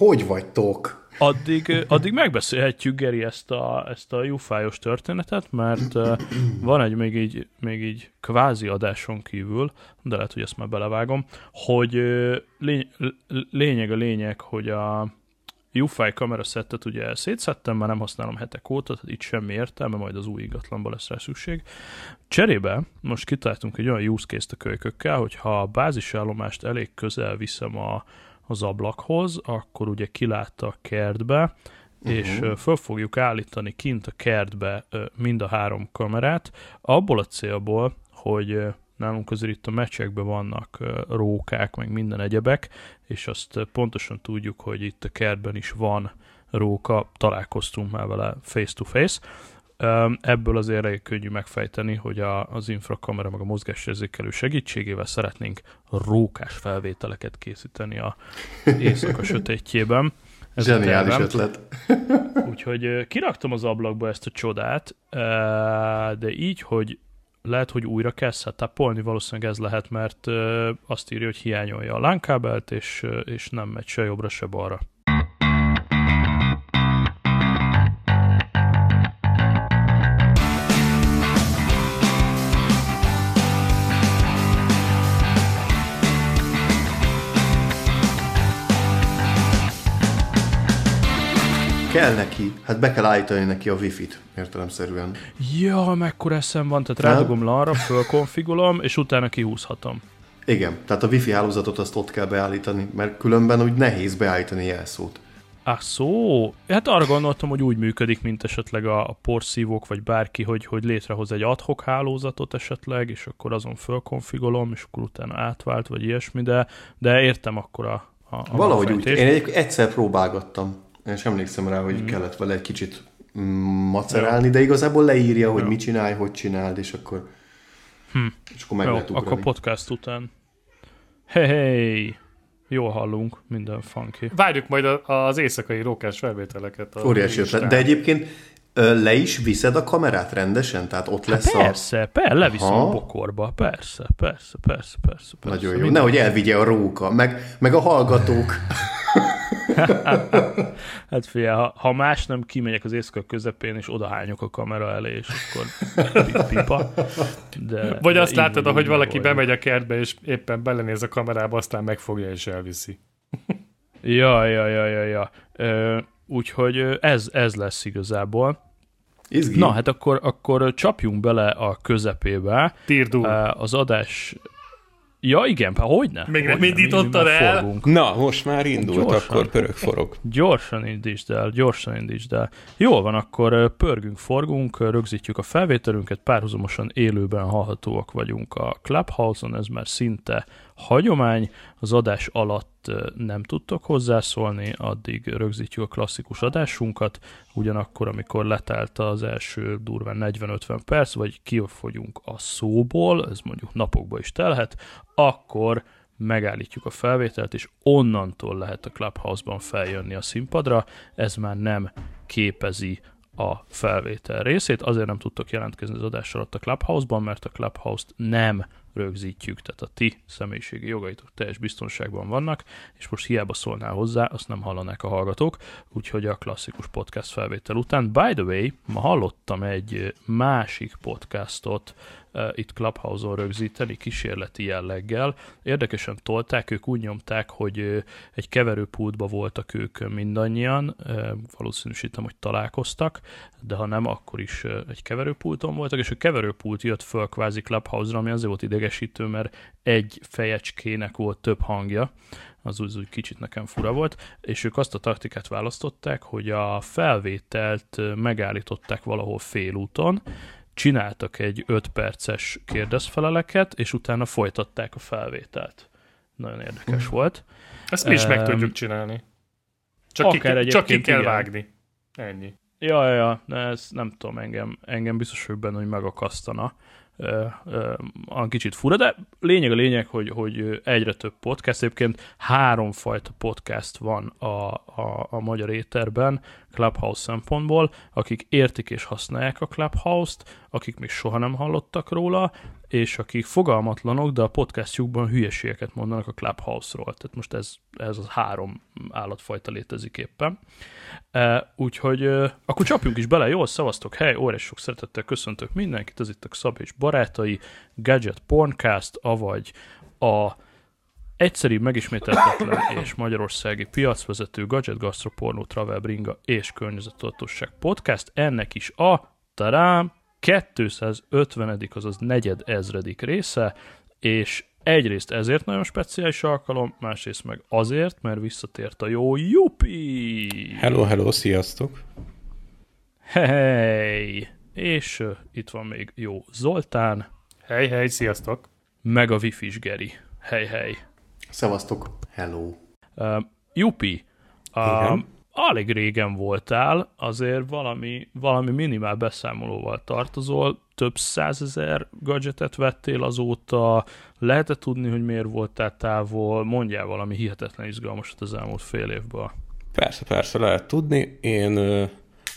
hogy vagytok? Addig, addig megbeszélhetjük, Geri, ezt a, ezt a jufájos történetet, mert van egy még így, még így kvázi adáson kívül, de lehet, hogy ezt már belevágom, hogy lény, lényeg a lényeg, hogy a UFI kameraszettet ugye szétszedtem, már nem használom hetek óta, tehát itt semmi értelme, majd az új ingatlanba lesz rá szükség. Cserébe most kitaláltunk egy olyan use case-t a kölykökkel, hogy ha a bázisállomást elég közel viszem a, az ablakhoz, akkor ugye kilátta a kertbe, uh-huh. és föl fogjuk állítani kint a kertbe mind a három kamerát, abból a célból, hogy nálunk azért itt a meccsekben vannak rókák, meg minden egyebek, és azt pontosan tudjuk, hogy itt a kertben is van róka, találkoztunk már vele face to face. Ebből azért elég könnyű megfejteni, hogy a, az infrakamera meg a mozgásérzékelő segítségével szeretnénk rókás felvételeket készíteni a éjszaka sötétjében. Ez Zseniális ötlet. Úgyhogy kiraktam az ablakba ezt a csodát, de így, hogy lehet, hogy újra kell setupolni, valószínűleg ez lehet, mert azt írja, hogy hiányolja a lánkábelt, és, és nem megy se jobbra, se balra. Kell neki, hát be kell állítani neki a wifi-t, értelemszerűen. Ja, mekkora eszem van, tehát rádugom le arra, fölkonfigulom, és utána kihúzhatom. Igen, tehát a wifi hálózatot azt ott kell beállítani, mert különben úgy nehéz beállítani jelszót. Ah, szó. Hát arra gondoltam, hogy úgy működik, mint esetleg a, a porszívók, vagy bárki, hogy, hogy létrehoz egy adhok hálózatot esetleg, és akkor azon fölkonfigolom, és akkor utána átvált, vagy ilyesmi, de, de értem akkor a, a, a Valahogy úgy. Én egy, egyszer próbálgattam. Én sem emlékszem rá, hogy mm. kellett vele egy kicsit macerálni, de igazából leírja, hogy ja. mit csinálj, hogy csináld, és akkor, hm. és akkor meg Jó, lehet akkor podcast után. Hey, hey! Jól hallunk, minden funky. Várjuk majd az éjszakai rókás felvételeket. Óriási ötlet. De egyébként le is viszed a kamerát rendesen? Tehát ott lesz hát persze, a... Persze, persze, leviszem ha? a bokorba. Persze, persze, persze, persze. persze. Nagyon jó. Nehogy elvigye a róka, meg, meg a hallgatók. Hát figyelj, ha, ha más nem kimegyek az éjszaka közepén, és odahányok a kamera elé, és akkor pipa. De, Vagy de azt látod, ahogy valaki vagy. bemegy a kertbe, és éppen belenéz a kamerába, aztán megfogja és elviszi. ja, ja, ja, ja, ja. Úgyhogy ez, ez lesz igazából. Izgi. Na, hát akkor, akkor csapjunk bele a közepébe. Tirdul. Az adás Ja, igen, hát hogy ne? Még nem indítottad el? Fogunk. Na, most már indult, gyorsan, akkor pörög forog. Gyorsan indítsd el, gyorsan indítsd el. Jól van, akkor pörgünk, forgunk, rögzítjük a felvételünket, párhuzamosan élőben hallhatóak vagyunk a Clubhouse-on, ez már szinte hagyomány, az adás alatt nem tudtok hozzászólni, addig rögzítjük a klasszikus adásunkat, ugyanakkor, amikor letelt az első durván 40-50 perc, vagy kifogyunk a szóból, ez mondjuk napokba is telhet, akkor megállítjuk a felvételt, és onnantól lehet a Clubhouse-ban feljönni a színpadra, ez már nem képezi a felvétel részét, azért nem tudtok jelentkezni az adás alatt a Clubhouse-ban, mert a Clubhouse-t nem rögzítjük, tehát a ti személyiségi jogaitok teljes biztonságban vannak, és most hiába szólnál hozzá, azt nem hallanák a hallgatók, úgyhogy a klasszikus podcast felvétel után. By the way, ma hallottam egy másik podcastot, itt Clubhouse-on rögzíteni kísérleti jelleggel. Érdekesen tolták, ők úgy nyomták, hogy egy keverőpultba voltak ők mindannyian, valószínűsítem, hogy találkoztak, de ha nem, akkor is egy keverőpulton voltak, és a keverőpult jött föl kvázi Clubhouse-ra, ami azért volt idegesítő, mert egy fejecskének volt több hangja, az úgy, úgy kicsit nekem fura volt, és ők azt a taktikát választották, hogy a felvételt megállították valahol félúton, csináltak egy 5 perces kérdezfeleleket, és utána folytatták a felvételt. Nagyon érdekes hmm. volt. Ezt mi is meg tudjuk csinálni. Csak, ki, csak ki kell igen. vágni. Ennyi. Ja, ja, ja, de ez nem tudom, engem, engem biztos hogy benne, hogy megakasztana a kicsit fura, de lényeg a lényeg, hogy, hogy egyre több podcast, egyébként háromfajta podcast van a, a, a magyar éterben Clubhouse szempontból, akik értik és használják a Clubhouse-t, akik még soha nem hallottak róla, és akik fogalmatlanok, de a podcastjukban hülyeségeket mondanak a Clubhouse-ról. Tehát most ez, ez az három állatfajta létezik éppen. E, úgyhogy e, akkor csapjunk is bele, jól szavaztok, hely, óriás sok szeretettel köszöntök mindenkit, ez itt a Szab és barátai, Gadget Porncast, avagy a egyszerű, megismételhetetlen és magyarországi piacvezető Gadget Gastroporno Travel Bringa és Környezettudatosság Podcast, ennek is a tarám 250. azaz negyed ezredik része, és egyrészt ezért nagyon speciális alkalom, másrészt meg azért, mert visszatért a jó Jupi! Hello, hello, sziasztok! Hey! És uh, itt van még jó Zoltán. Hej, hej, sziasztok! Meg a Wi-Fi-s Geri. Hey, hey! Szevasztok, hello! Uh, Jupi, uh, alig régen voltál, azért valami, valami minimál beszámolóval tartozol, több százezer gadgetet vettél azóta, lehet -e tudni, hogy miért voltál távol, mondjál valami hihetetlen izgalmasat az elmúlt fél évben. Persze, persze, lehet tudni. Én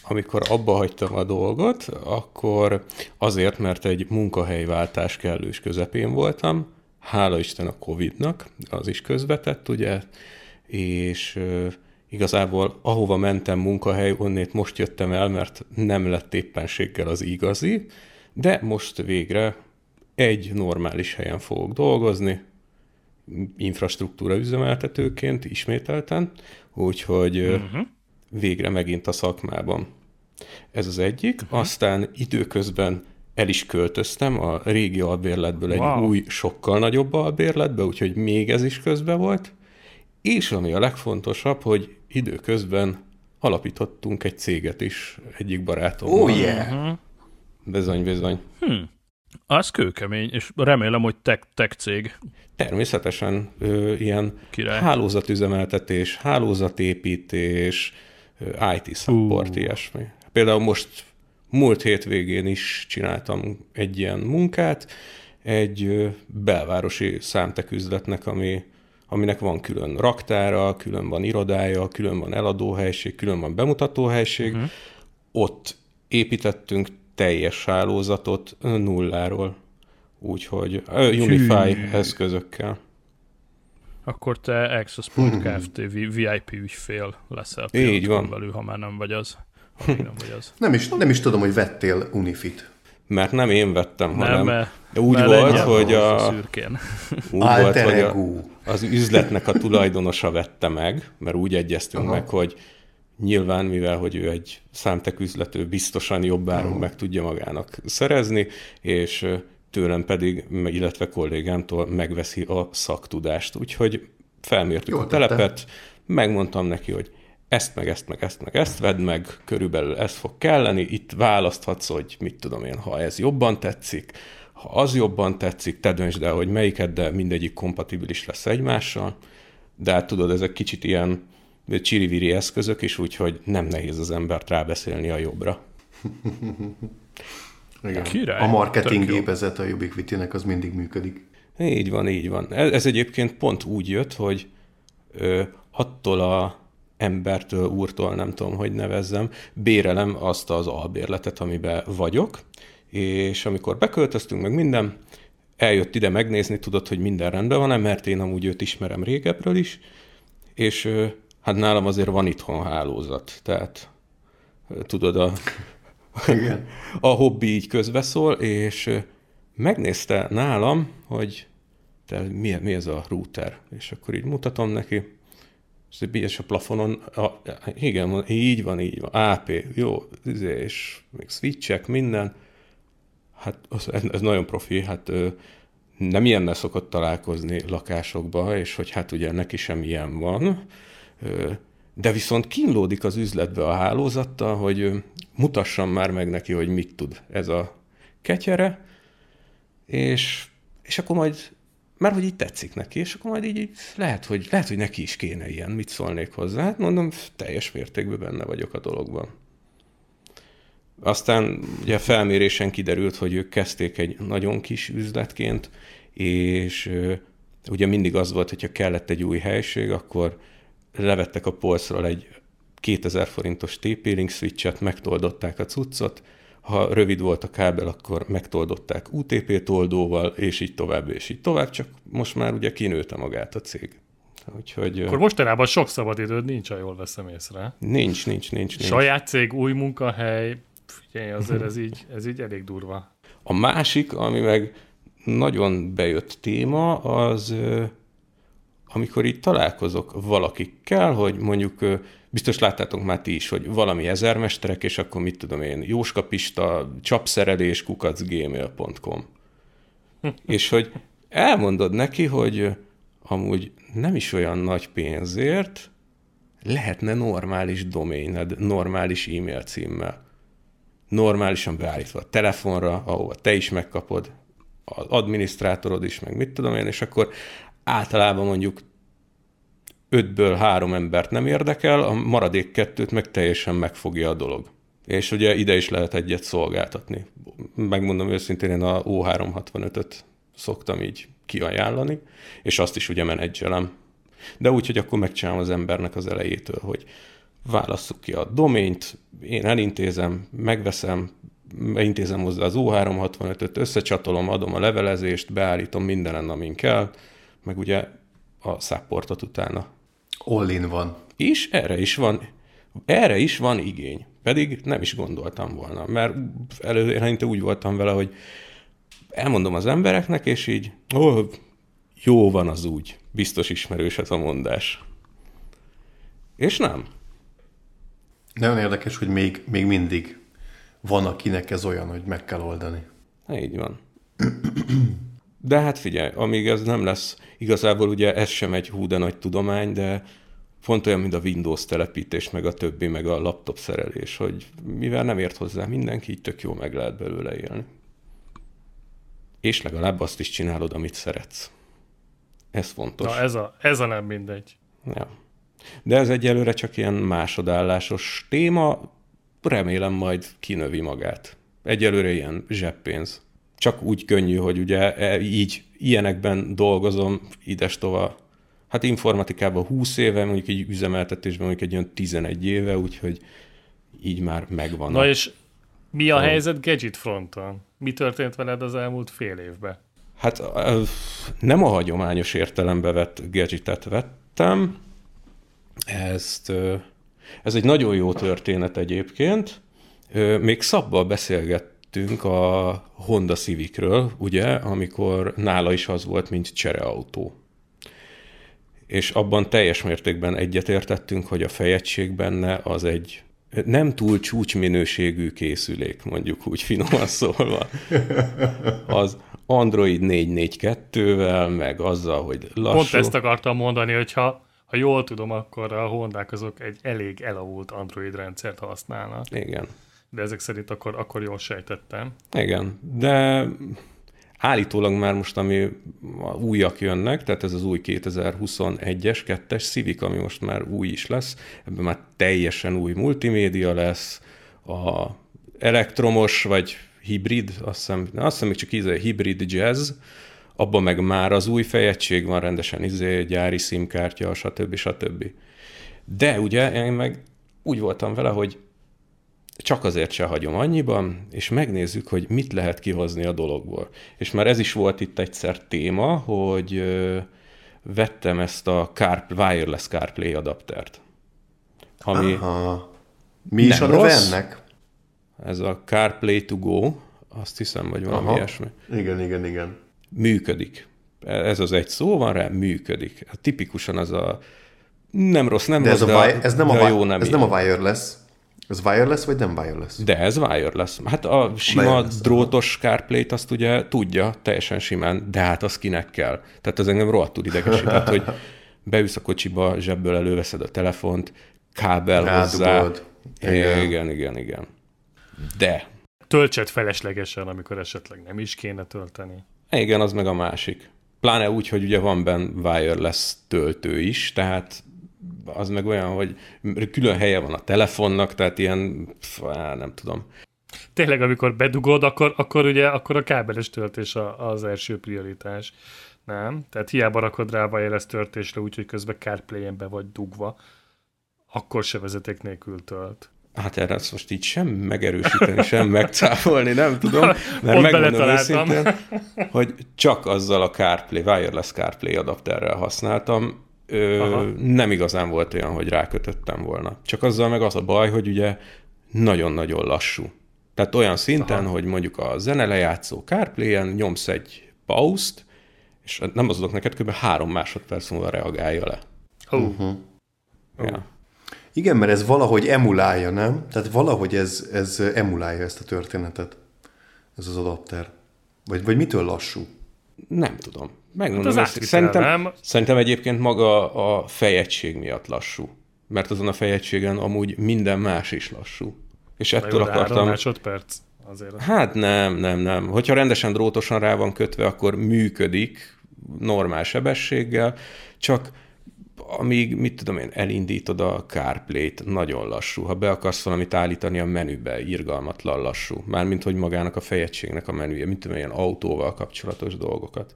amikor abba hagytam a dolgot, akkor azért, mert egy munkahelyváltás kellős közepén voltam, hála Isten a Covid-nak, az is közvetett, ugye, és igazából ahova mentem munkahely, onnét most jöttem el, mert nem lett éppenséggel az igazi, de most végre egy normális helyen fogok dolgozni, infrastruktúra üzemeltetőként ismételten, úgyhogy uh-huh. végre megint a szakmában. Ez az egyik. Uh-huh. Aztán időközben el is költöztem a régi albérletből egy wow. új, sokkal nagyobb albérletbe, úgyhogy még ez is közbe volt. És ami a legfontosabb, hogy időközben alapítottunk egy céget is egyik barátommal. Oh yeah! Uh-huh. Bizony, bizony. Hmm. Az kőkemény, és remélem, hogy tech, tech cég. Természetesen ö, ilyen Király. hálózatüzemeltetés, hálózatépítés, IT support, uh. ilyesmi. Például most múlt hétvégén is csináltam egy ilyen munkát, egy belvárosi számteküzletnek, ami aminek van külön raktára, külön van irodája, külön van eladóhelység, külön van bemutatóhelység. Uh-huh. Ott építettünk teljes hálózatot nulláról, úgyhogy Unify Hű. eszközökkel. Akkor te Access Point Kft. VIP ügyfél leszel. Így van. Belül, ha már nem vagy az. Nem, vagy az. nem, is, nem is tudom, hogy vettél Unifit mert nem én vettem, nem, hanem de úgy volt, hogy a, úgy volt, hogy a, az üzletnek a tulajdonosa vette meg, mert úgy egyeztünk Aha. meg, hogy nyilván, mivel hogy ő egy számtek üzlető, biztosan jobb áron Aha. meg tudja magának szerezni, és tőlem pedig, illetve kollégámtól megveszi a szaktudást. Úgyhogy felmértük Jó, a telepet, tettem. megmondtam neki, hogy ezt meg ezt meg ezt meg ezt vedd meg, körülbelül ez fog kelleni, itt választhatsz, hogy mit tudom én, ha ez jobban tetszik, ha az jobban tetszik, te döntsd el, hogy melyiket, de mindegyik kompatibilis lesz egymással, de hát tudod, ezek kicsit ilyen csiriviri eszközök is, úgyhogy nem nehéz az embert rábeszélni a jobbra. Igen. Király, a marketing gépezet a Ubiquiti-nek az mindig működik. Így van, így van. Ez, ez egyébként pont úgy jött, hogy ö, attól a embertől, úrtól, nem tudom, hogy nevezzem, bérelem azt az albérletet, amiben vagyok, és amikor beköltöztünk meg minden, eljött ide megnézni, tudod, hogy minden rendben van, mert én amúgy őt ismerem régebről is, és hát nálam azért van itthon hálózat, tehát tudod, a, Igen. a hobbi így közbeszól, és megnézte nálam, hogy te, mi, mi ez a router, és akkor így mutatom neki, és a plafonon, a, igen, így van, így van, AP, jó, izé, és még switchek, minden. Hát az, ez nagyon profi, hát nem ilyennel szokott találkozni lakásokba, és hogy hát ugye neki sem ilyen van, de viszont kínlódik az üzletbe a hálózattal, hogy mutassam már meg neki, hogy mit tud ez a ketyere, és, és akkor majd mert hogy így tetszik neki, és akkor majd így, így lehet, hogy, lehet, hogy neki is kéne ilyen, mit szólnék hozzá. Hát mondom, teljes mértékben benne vagyok a dologban. Aztán ugye felmérésen kiderült, hogy ők kezdték egy nagyon kis üzletként, és ugye mindig az volt, hogyha kellett egy új helység, akkor levettek a polcról egy 2000 forintos TP-Link switchet, megtoldották a cuccot, ha rövid volt a kábel, akkor megtoldották UTP toldóval, és így tovább, és így tovább, csak most már ugye kinőtte magát a cég. Úgyhogy, Akkor mostanában sok szabadidőd nincs, ha jól veszem észre. Nincs, nincs, nincs. nincs. Saját cég, új munkahely, figyelj, azért ez így, ez így elég durva. A másik, ami meg nagyon bejött téma, az amikor így találkozok valakikkel, hogy mondjuk biztos láttátok már ti is, hogy valami ezermesterek, és akkor mit tudom én, jóskapista, csapszerelés, kukacgmail.com. és hogy elmondod neki, hogy amúgy nem is olyan nagy pénzért lehetne normális doméned, normális e-mail címmel. Normálisan beállítva a telefonra, ahova te is megkapod, az adminisztrátorod is, meg mit tudom én, és akkor általában mondjuk ötből három embert nem érdekel, a maradék kettőt meg teljesen megfogja a dolog. És ugye ide is lehet egyet szolgáltatni. Megmondom őszintén, én a O365-öt szoktam így kiajánlani, és azt is ugye menedzselem. De úgy, hogy akkor megcsinálom az embernek az elejétől, hogy válasszuk ki a doményt, én elintézem, megveszem, intézem hozzá az U365-öt, összecsatolom, adom a levelezést, beállítom mindenen, amin kell, meg ugye a supportot utána. All van. És erre is van, erre is van igény. Pedig nem is gondoltam volna, mert előtte úgy voltam vele, hogy elmondom az embereknek, és így, ó, jó van az úgy, biztos ismerős ez a mondás. És nem. Nagyon érdekes, hogy még, még mindig van, akinek ez olyan, hogy meg kell oldani. Így van. De hát figyelj, amíg ez nem lesz, igazából ugye ez sem egy hú de nagy tudomány, de pont olyan, mint a Windows telepítés, meg a többi, meg a laptop szerelés, hogy mivel nem ért hozzá mindenki, így tök jó meg lehet belőle élni. És legalább azt is csinálod, amit szeretsz. Ez fontos. Na ez a, ez a nem mindegy. Ja. De ez egyelőre csak ilyen másodállásos téma, remélem majd kinövi magát. Egyelőre ilyen zseppénz. Csak úgy könnyű, hogy ugye e, így ilyenekben dolgozom idestova. Hát informatikában 20 éve, mondjuk egy üzemeltetésben mondjuk egy olyan 11 éve, úgyhogy így már megvan. Na és mi a, helyzet Gadget fronton? Mi történt veled az elmúlt fél évben? Hát nem a hagyományos értelembe vett gadgetet vettem. Ezt, ez egy nagyon jó történet egyébként. Még szabba beszélgettünk a Honda Civicről, ugye, amikor nála is az volt, mint csereautó. És abban teljes mértékben egyetértettünk, hogy a fejegység benne az egy nem túl csúcsminőségű készülék, mondjuk úgy finoman szólva. Az Android 442-vel, meg azzal, hogy lassú. Pont ezt akartam mondani, hogy ha, ha jól tudom, akkor a Hondák azok egy elég elavult Android rendszert használnak. Igen. De ezek szerint akkor, akkor jól sejtettem. Igen, de állítólag már most, ami újak jönnek, tehát ez az új 2021-es, 2-es Civic, ami most már új is lesz, ebben már teljesen új multimédia lesz, a elektromos vagy hibrid, azt hiszem, azt hiszem még csak izé, hibrid jazz, abban meg már az új fejegység van rendesen, izé, gyári szimkártya, stb. stb. De ugye én meg úgy voltam vele, hogy csak azért se hagyom annyiban, és megnézzük, hogy mit lehet kihozni a dologból. És már ez is volt itt egyszer téma, hogy vettem ezt a Car, wireless CarPlay adaptert. Ami Aha. Mi is a neve ennek? Ez a CarPlay to go, azt hiszem, vagy valami Aha. ilyesmi. Igen, igen, igen. Működik. Ez az egy szó van rá, működik. Hát tipikusan az a nem rossz, nem de rossz, ez, a, de, ez, nem a, jó nem ez nem a wireless, ez wireless, vagy nem wireless? De ez wireless. Hát a sima wireless, drótos CarPlay-t azt ugye tudja teljesen simán, de hát az kinek kell. Tehát ez engem rohadtul idegesít. Tehát, hogy beülsz a kocsiba, zsebből előveszed a telefont, kábel hozzá. Igen. igen, igen, igen. De. Töltsed feleslegesen, amikor esetleg nem is kéne tölteni. Igen, az meg a másik. Pláne úgy, hogy ugye van benne wireless töltő is, tehát az meg olyan, hogy külön helye van a telefonnak, tehát ilyen, á, nem tudom. Tényleg, amikor bedugod, akkor, akkor ugye akkor a kábeles töltés az első prioritás. Nem? Tehát hiába rakod rá wireless töltésre, úgyhogy közben CarPlay-en be vagy dugva, akkor se vezeték nélkül tölt. Hát erre ezt most így sem megerősíteni, sem megcáfolni, nem tudom, mert megmondom őszintén, hogy csak azzal a CarPlay, wireless CarPlay adapterrel használtam, ö, nem igazán volt olyan, hogy rákötöttem volna. Csak azzal meg az a baj, hogy ugye nagyon-nagyon lassú. Tehát olyan szinten, Aha. hogy mondjuk a zene lejátszó CarPlay-en nyomsz egy pauszt, és nem az adok neked, kb. három másodperc múlva reagálja le. Uh-huh. Ja. Igen, mert ez valahogy emulálja, nem? Tehát valahogy ez, ez emulálja ezt a történetet, ez az adapter. Vagy, vagy mitől lassú? Nem tudom. Megmondom, hát szerintem, nem? szerintem egyébként maga a fejegység miatt lassú. Mert azon a fejegységen amúgy minden más is lassú. És ettől jó, akartam... másodperc azért. Hát nem, nem, nem. Hogyha rendesen drótosan rá van kötve, akkor működik normál sebességgel, csak amíg, mit tudom én, elindítod a CarPlay-t, nagyon lassú. Ha be akarsz valamit állítani a menübe, irgalmatlan lassú. Mármint, hogy magának a fejegységnek a menüje, mint tudom, ilyen autóval kapcsolatos dolgokat.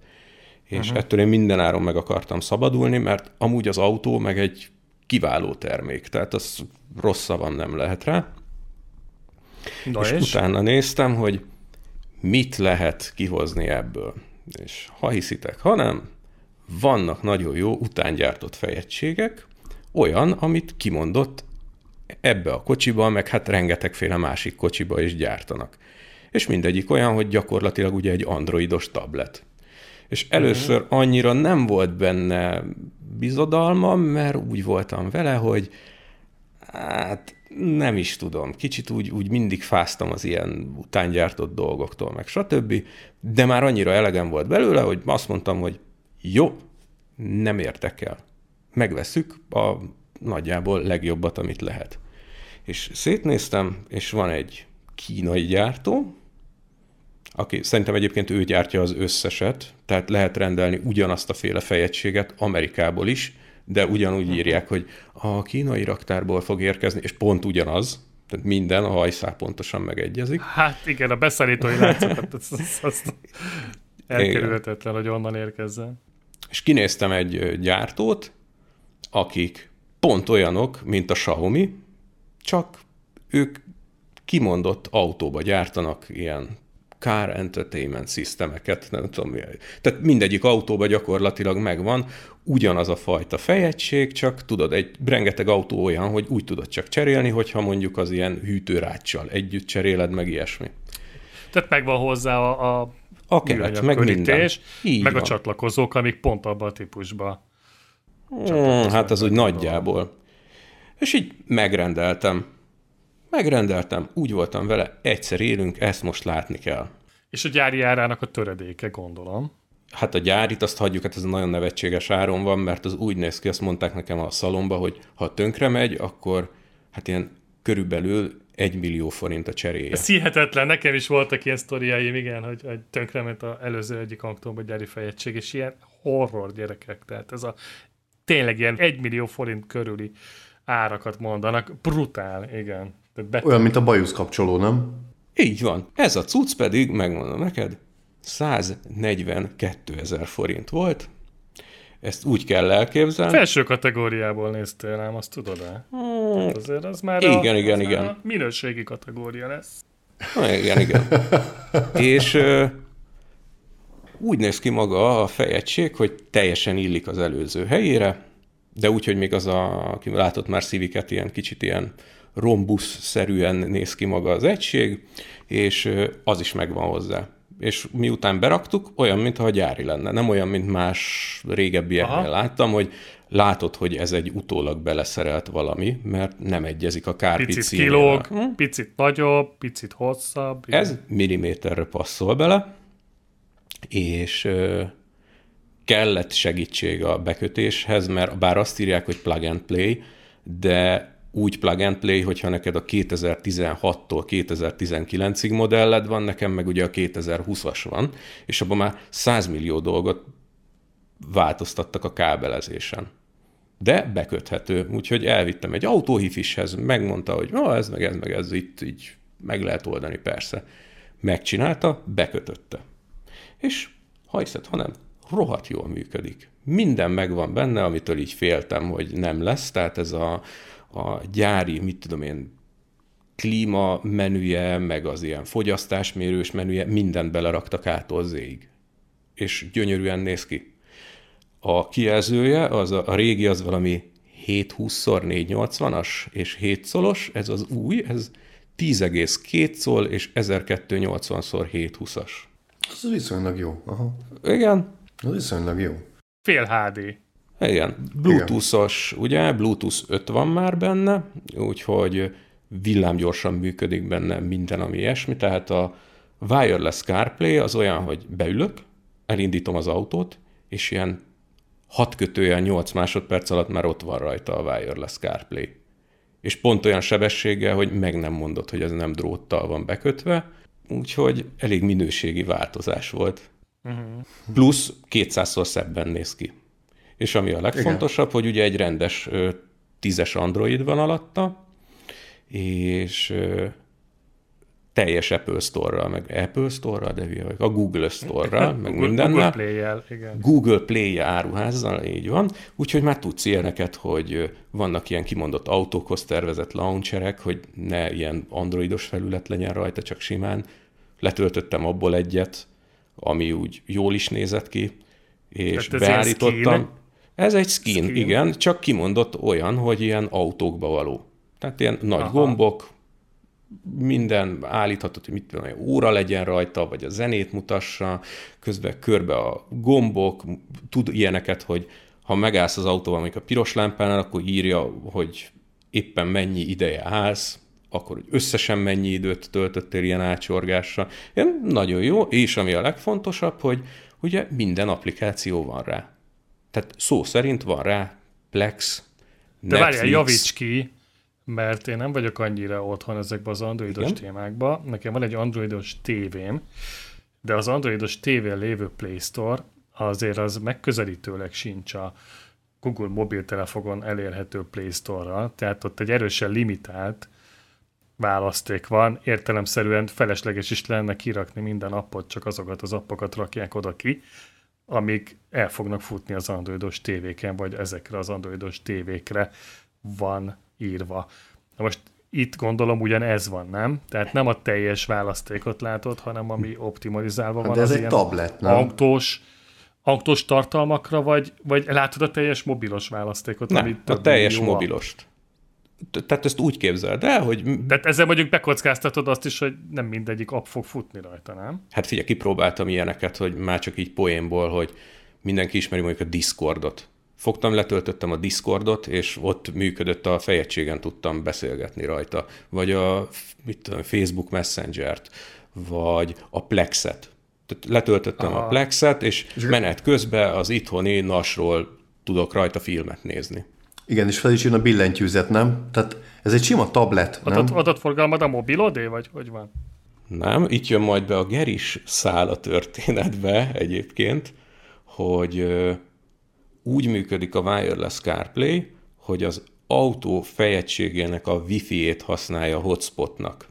És uh-huh. ettől én mindenáron meg akartam szabadulni, mert amúgy az autó meg egy kiváló termék, tehát az rossz van nem lehet rá. Na és, és utána néztem, hogy mit lehet kihozni ebből. És ha hiszitek, ha nem, vannak nagyon jó utángyártott fejegységek, olyan, amit kimondott ebbe a kocsiba, meg hát rengetegféle másik kocsiba is gyártanak. És mindegyik olyan, hogy gyakorlatilag ugye egy androidos tablet. És először mhm. annyira nem volt benne bizodalmam, mert úgy voltam vele, hogy hát nem is tudom, kicsit úgy, úgy mindig fáztam az ilyen utángyártott dolgoktól, meg stb., de már annyira elegem volt belőle, hogy azt mondtam, hogy jó, nem érdekel. Megveszük a nagyjából legjobbat, amit lehet. És szétnéztem, és van egy kínai gyártó, aki szerintem egyébként ő gyártja az összeset, tehát lehet rendelni ugyanazt a féle fejegységet Amerikából is, de ugyanúgy írják, hogy a kínai raktárból fog érkezni, és pont ugyanaz, tehát minden, a hajszál pontosan megegyezik. Hát igen, a beszállítói látszokat, az, az, az elkerülhetetlen, hogy onnan érkezzen. És kinéztem egy gyártót, akik pont olyanok, mint a Xiaomi, csak ők kimondott autóba gyártanak ilyen car entertainment systemeket, nem tudom mi. Tehát mindegyik autóba gyakorlatilag megvan ugyanaz a fajta fejegység, csak tudod, egy rengeteg autó olyan, hogy úgy tudod csak cserélni, hogyha mondjuk az ilyen hűtőráccsal együtt cseréled, meg ilyesmi. Tehát megvan hozzá a, a a keret, meg minden. Így meg van. a csatlakozók, amik pont abban a típusban. Hmm, hát az úgy nagyjából. És így megrendeltem. Megrendeltem, úgy voltam vele, egyszer élünk, ezt most látni kell. És a gyári árának a töredéke, gondolom. Hát a gyárit azt hagyjuk, hát ez nagyon nevetséges áron van, mert az úgy néz ki, azt mondták nekem a szalomba, hogy ha tönkre megy, akkor hát ilyen körülbelül egy millió forint a cseréje. Ez hihetetlen, nekem is voltak ilyen sztoriaim, igen, hogy, hogy ment az előző egyik autóba gyári fejegység, és ilyen horror gyerekek, tehát ez a tényleg ilyen egy millió forint körüli árakat mondanak, brutál, igen. Bet- Olyan, mint a bajusz kapcsoló, nem? Így van. Ez a cucc pedig, megmondom neked, 142 ezer forint volt, ezt úgy kell elképzelni. Felső kategóriából néztél nem azt tudod-e? Hmm. Hát azért az már igen, a, igen, igen. A minőségi kategória lesz. Na, igen, igen. És ö, úgy néz ki maga a fejegység, hogy teljesen illik az előző helyére, de úgy, hogy még az a, aki látott már szíviket, ilyen kicsit ilyen rombusz-szerűen néz ki maga az egység, és az is megvan hozzá és miután beraktuk, olyan, mintha gyári lenne. Nem olyan, mint más régebbieknél láttam, hogy látod, hogy ez egy utólag beleszerelt valami, mert nem egyezik a kárpic Picit kilóg, hm? picit nagyobb, picit hosszabb. Ez milliméterre passzol bele, és kellett segítség a bekötéshez, mert bár azt írják, hogy plug and play, de úgy plug and play, hogyha neked a 2016-tól 2019-ig modelled van, nekem meg ugye a 2020-as van, és abban már 100 millió dolgot változtattak a kábelezésen. De beköthető, úgyhogy elvittem egy autóhifishez, megmondta, hogy no, ez meg ez meg ez itt így meg lehet oldani, persze. Megcsinálta, bekötötte. És ha hiszed, hanem rohadt jól működik. Minden megvan benne, amitől így féltem, hogy nem lesz, tehát ez a, a gyári, mit tudom én, klíma menüje, meg az ilyen fogyasztásmérős menüje, mindent beleraktak át zéig. És gyönyörűen néz ki. A kijelzője, az a, a régi az valami 720x480-as és 7 szolos, ez az új, ez 10,2 szól és 1280x720-as. Ez viszonylag jó. Aha. Igen. Ez viszonylag jó. Fél HD. Igen. Bluetooth-os, ugye? Bluetooth 5 van már benne, úgyhogy villámgyorsan működik benne minden, ami ilyesmi, tehát a wireless CarPlay az olyan, hogy beülök, elindítom az autót, és ilyen 6 kötője 8 másodperc alatt már ott van rajta a wireless CarPlay. És pont olyan sebességgel, hogy meg nem mondod, hogy ez nem dróttal van bekötve, úgyhogy elég minőségi változás volt. Uh-huh. Plusz 200-szor szebben néz ki. És ami a legfontosabb, Igen. hogy ugye egy rendes tízes Android van alatta, és teljes Apple Store-ral, meg Apple Store-ral, de hülye a Google Store-ral, meg mindennel. Google Play-jel, igen. Google Play áruházzal, így van. Úgyhogy már tudsz ilyeneket, hogy vannak ilyen kimondott autókhoz tervezett launcherek, hogy ne ilyen androidos felület legyen rajta, csak simán. Letöltöttem abból egyet, ami úgy jól is nézett ki, és Tehát beállítottam. Ez egy skin, skin, igen, csak kimondott olyan, hogy ilyen autókba való. Tehát ilyen nagy Aha. gombok, minden állítható, hogy mit tudom, óra legyen rajta, vagy a zenét mutassa, közben körbe a gombok, tud ilyeneket, hogy ha megállsz az autóval, amikor a piros lámpánál, akkor írja, hogy éppen mennyi ideje állsz, akkor hogy összesen mennyi időt töltöttél ilyen átsorgásra. Ilyen nagyon jó, és ami a legfontosabb, hogy ugye minden applikáció van rá. Tehát szó szerint van rá Plex, De Netflix. várjál, javíts ki, mert én nem vagyok annyira otthon ezekben az androidos Igen? témákban. Nekem van egy androidos tévém, de az androidos tévén lévő Play Store azért az megközelítőleg sincs a Google mobiltelefonon elérhető Play Store-ral, tehát ott egy erősen limitált választék van, értelemszerűen felesleges is lenne kirakni minden appot, csak azokat az appokat rakják oda ki, amik el fognak futni az androidos tévéken, vagy ezekre az androidos tévékre van írva. Na most itt gondolom ugyan ez van, nem? Tehát nem a teljes választékot látod, hanem ami optimalizálva hát van. De ez egy tablet, nem? Autós, autós tartalmakra, vagy, vagy látod a teljes mobilos választékot? Nem, ami a teljes mobilost. Tehát ezt úgy képzeld el, hogy... Tehát ezzel mondjuk bekockáztatod azt is, hogy nem mindegyik app fog futni rajta, nem? Hát figyelj, kipróbáltam ilyeneket, hogy már csak így poénból, hogy mindenki ismeri mondjuk a Discordot fogtam, letöltöttem a Discordot, és ott működött a fejegységen, tudtam beszélgetni rajta, vagy a mit tudom, Facebook Messenger-t, vagy a Plexet. Tehát letöltöttem Aha. a Plexet, és menet közben az itthoni nasról tudok rajta filmet nézni. Igen, és fel is jön a billentyűzet, nem? Tehát ez egy sima tablet, nem? Adat, adatforgalmad a mobilodé, vagy hogy van? Nem, itt jön majd be a Geris szál a történetbe egyébként, hogy úgy működik a wireless CarPlay, hogy az autó fejegységének a Wi-Fi-ét használja hotspotnak.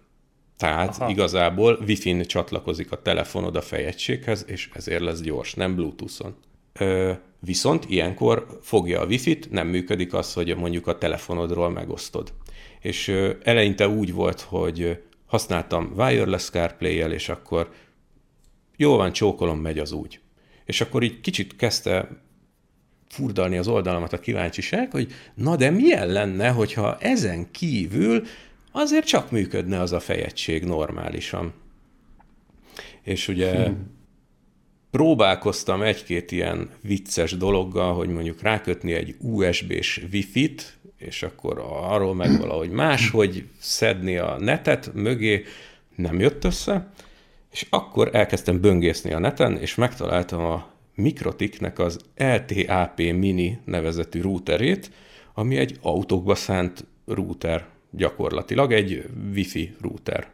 Tehát Aha. igazából Wi-Fi-n csatlakozik a telefonod a fejegységhez, és ezért lesz gyors, nem Bluetooth-on. Ö, viszont ilyenkor fogja a Wi-Fi-t, nem működik az, hogy mondjuk a telefonodról megosztod. És eleinte úgy volt, hogy használtam wireless CarPlay-el, és akkor jó van, csókolom, megy az úgy. És akkor így kicsit kezdte furdalni az oldalamat a kíváncsiság, hogy na de milyen lenne, hogyha ezen kívül azért csak működne az a fejegység normálisan. És ugye hmm. Próbálkoztam egy-két ilyen vicces dologgal, hogy mondjuk rákötni egy USB-s Wi-Fi-t, és akkor arról meg valahogy máshogy szedni a netet mögé, nem jött össze, és akkor elkezdtem böngészni a neten, és megtaláltam a Mikrotiknek az LTAP Mini nevezetű routerét, ami egy autókba szánt router gyakorlatilag, egy Wi-Fi router.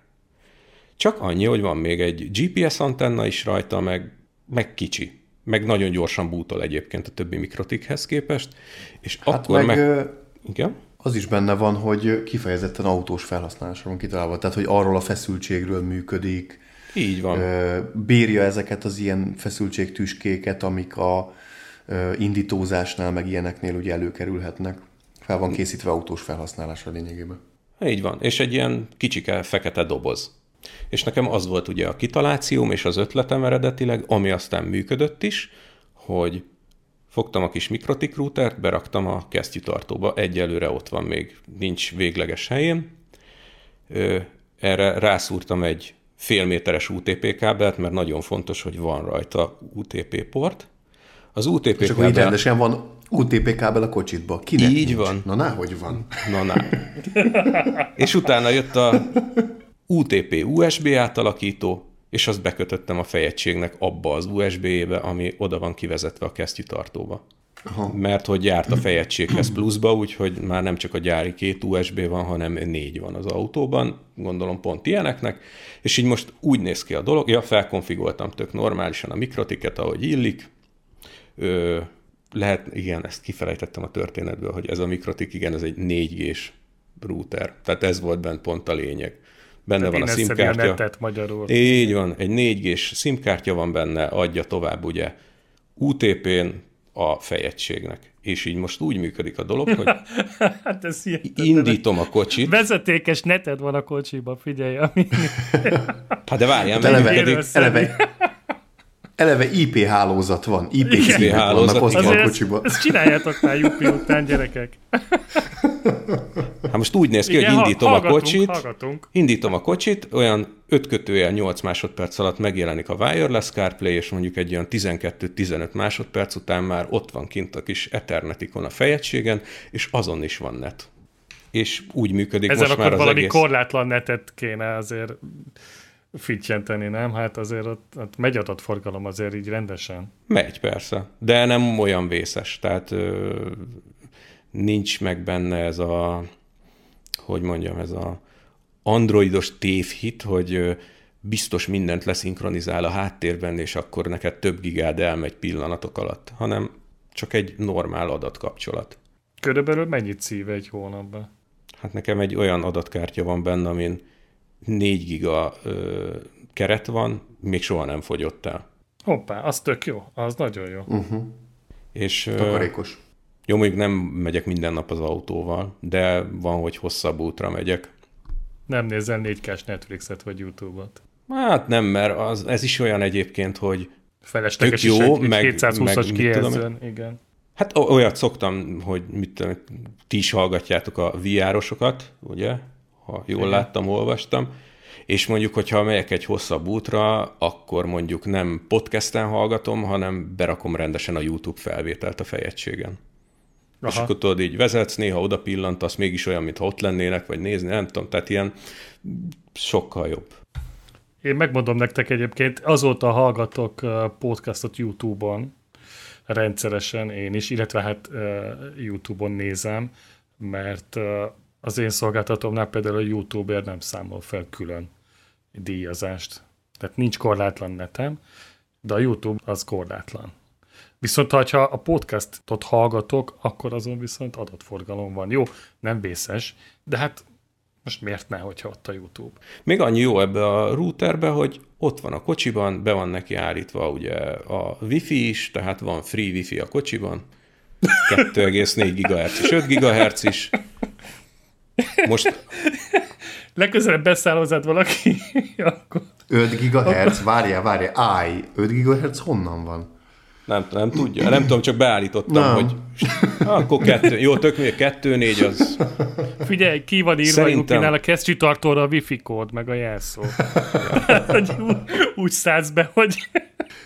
Csak annyi, hogy van még egy GPS antenna is rajta, meg, meg kicsi. Meg nagyon gyorsan bútol egyébként a többi mikrotikhez képest. És hát akkor meg... meg... Igen? Az is benne van, hogy kifejezetten autós felhasználásra van kitalálva. Tehát, hogy arról a feszültségről működik, így van. Bírja ezeket az ilyen feszültségtüskéket, amik a indítózásnál, meg ilyeneknél ugye előkerülhetnek. Fel van készítve autós felhasználásra lényegében. Így van, és egy ilyen kicsike fekete doboz. És nekem az volt ugye a kitalációm és az ötletem eredetileg, ami aztán működött is, hogy fogtam a kis mikrotik routert, beraktam a kesztyűtartóba, egyelőre ott van még, nincs végleges helyén. Erre rászúrtam egy félméteres UTP kábelt, mert nagyon fontos, hogy van rajta UTP port. Az UTP És akkor így rendesen van UTP kábel a kocsitba. Kinek Így nincs? van. Na, hogy van. Na, na. És utána jött a UTP USB átalakító, és azt bekötöttem a fejegységnek abba az USB-be, ami oda van kivezetve a kesztyűtartóba. Aha. Mert hogy járt a fejegységhez pluszba, úgyhogy már nem csak a gyári két USB van, hanem négy van az autóban, gondolom pont ilyeneknek, és így most úgy néz ki a dolog, ja, felkonfigoltam tök normálisan a mikrotiket, ahogy illik, Ö, lehet, igen, ezt kifelejtettem a történetből, hogy ez a mikrotik, igen, ez egy 4G-s router, tehát ez volt bent pont a lényeg. Benne Tehát van a SIM-kártya. netet magyarul. Így van, egy 4G-s SIM-kártya van benne, adja tovább ugye UTP-n a fejegységnek. És így most úgy működik a dolog, hogy hát ez indítom a kocsit. Vezetékes neted van a kocsiban, figyelj. Ami... hát de várjál, hát eleve, eleve, eleve, eleve IP hálózat van. IP, IP hálózat ott a kocsiba. Ezt, ezt csináljátok már Jupi után, gyerekek. Hát most úgy néz ki, Igen, hogy indítom a kocsit, hallgatunk. indítom a kocsit, olyan 5 kötőjel 8 másodperc alatt megjelenik a wireless CarPlay, és mondjuk egy olyan 12-15 másodperc után már ott van kint a kis Ethernetikon a fejegységen, és azon is van net. És úgy működik Ezen most már az valami egész... korlátlan netet kéne azért fittyenteni, nem? Hát azért ott, ott megy adatforgalom azért így rendesen. Megy, persze, de nem olyan vészes, tehát ö, nincs meg benne ez a, hogy mondjam, ez a androidos tévhit, hogy biztos mindent leszinkronizál a háttérben, és akkor neked több gigád elmegy pillanatok alatt, hanem csak egy normál adatkapcsolat. Körülbelül mennyit szív egy hónapban? Hát nekem egy olyan adatkártya van benne, amin 4 giga ö, keret van, még soha nem fogyott el. Hoppá, az tök jó, az nagyon jó. Uh-huh. És, Takarékos. Jó, még nem megyek minden nap az autóval, de van, hogy hosszabb útra megyek. Nem nézel 4 k Netflixet vagy YouTube-ot? Hát nem, mert az, ez is olyan egyébként, hogy Felesleges jó, is egy, meg, 720-as kijelzőn, igen. Hát olyat szoktam, hogy mit ti is hallgatjátok a VR-osokat, ugye? Ha jól igen. láttam, olvastam. És mondjuk, hogyha megyek egy hosszabb útra, akkor mondjuk nem podcasten hallgatom, hanem berakom rendesen a YouTube felvételt a fejegységen. Aha. És akkor tudod, így vezetsz, néha oda pillantasz, mégis olyan, mintha ott lennének, vagy nézni, nem tudom, tehát ilyen sokkal jobb. Én megmondom nektek egyébként, azóta hallgatok podcastot YouTube-on, rendszeresen én is, illetve hát YouTube-on nézem, mert az én szolgáltatómnál például a YouTuber nem számol fel külön díjazást. Tehát nincs korlátlan netem, de a YouTube az korlátlan. Viszont ha a podcastot hallgatok, akkor azon viszont adatforgalom van. Jó, nem vészes, de hát most miért ne, hogyha ott a YouTube? Még annyi jó ebbe a routerbe, hogy ott van a kocsiban, be van neki állítva ugye a wifi is, tehát van free wifi a kocsiban, 2,4 GHz és 5 GHz is. Most... Legközelebb beszáll hozzád valaki, akkor... 5 GHz? Várjál, várjál, állj, 5 GHz honnan van? Nem, nem tudja. Nem tudom, csak beállítottam, nem. hogy akkor kettő. Jó, tök még kettő, négy az. Figyelj, ki van írva Szerintem... a kesztyűtartóra a wifi kód, meg a jelszó. hogy úgy, úgy szállsz be, hogy...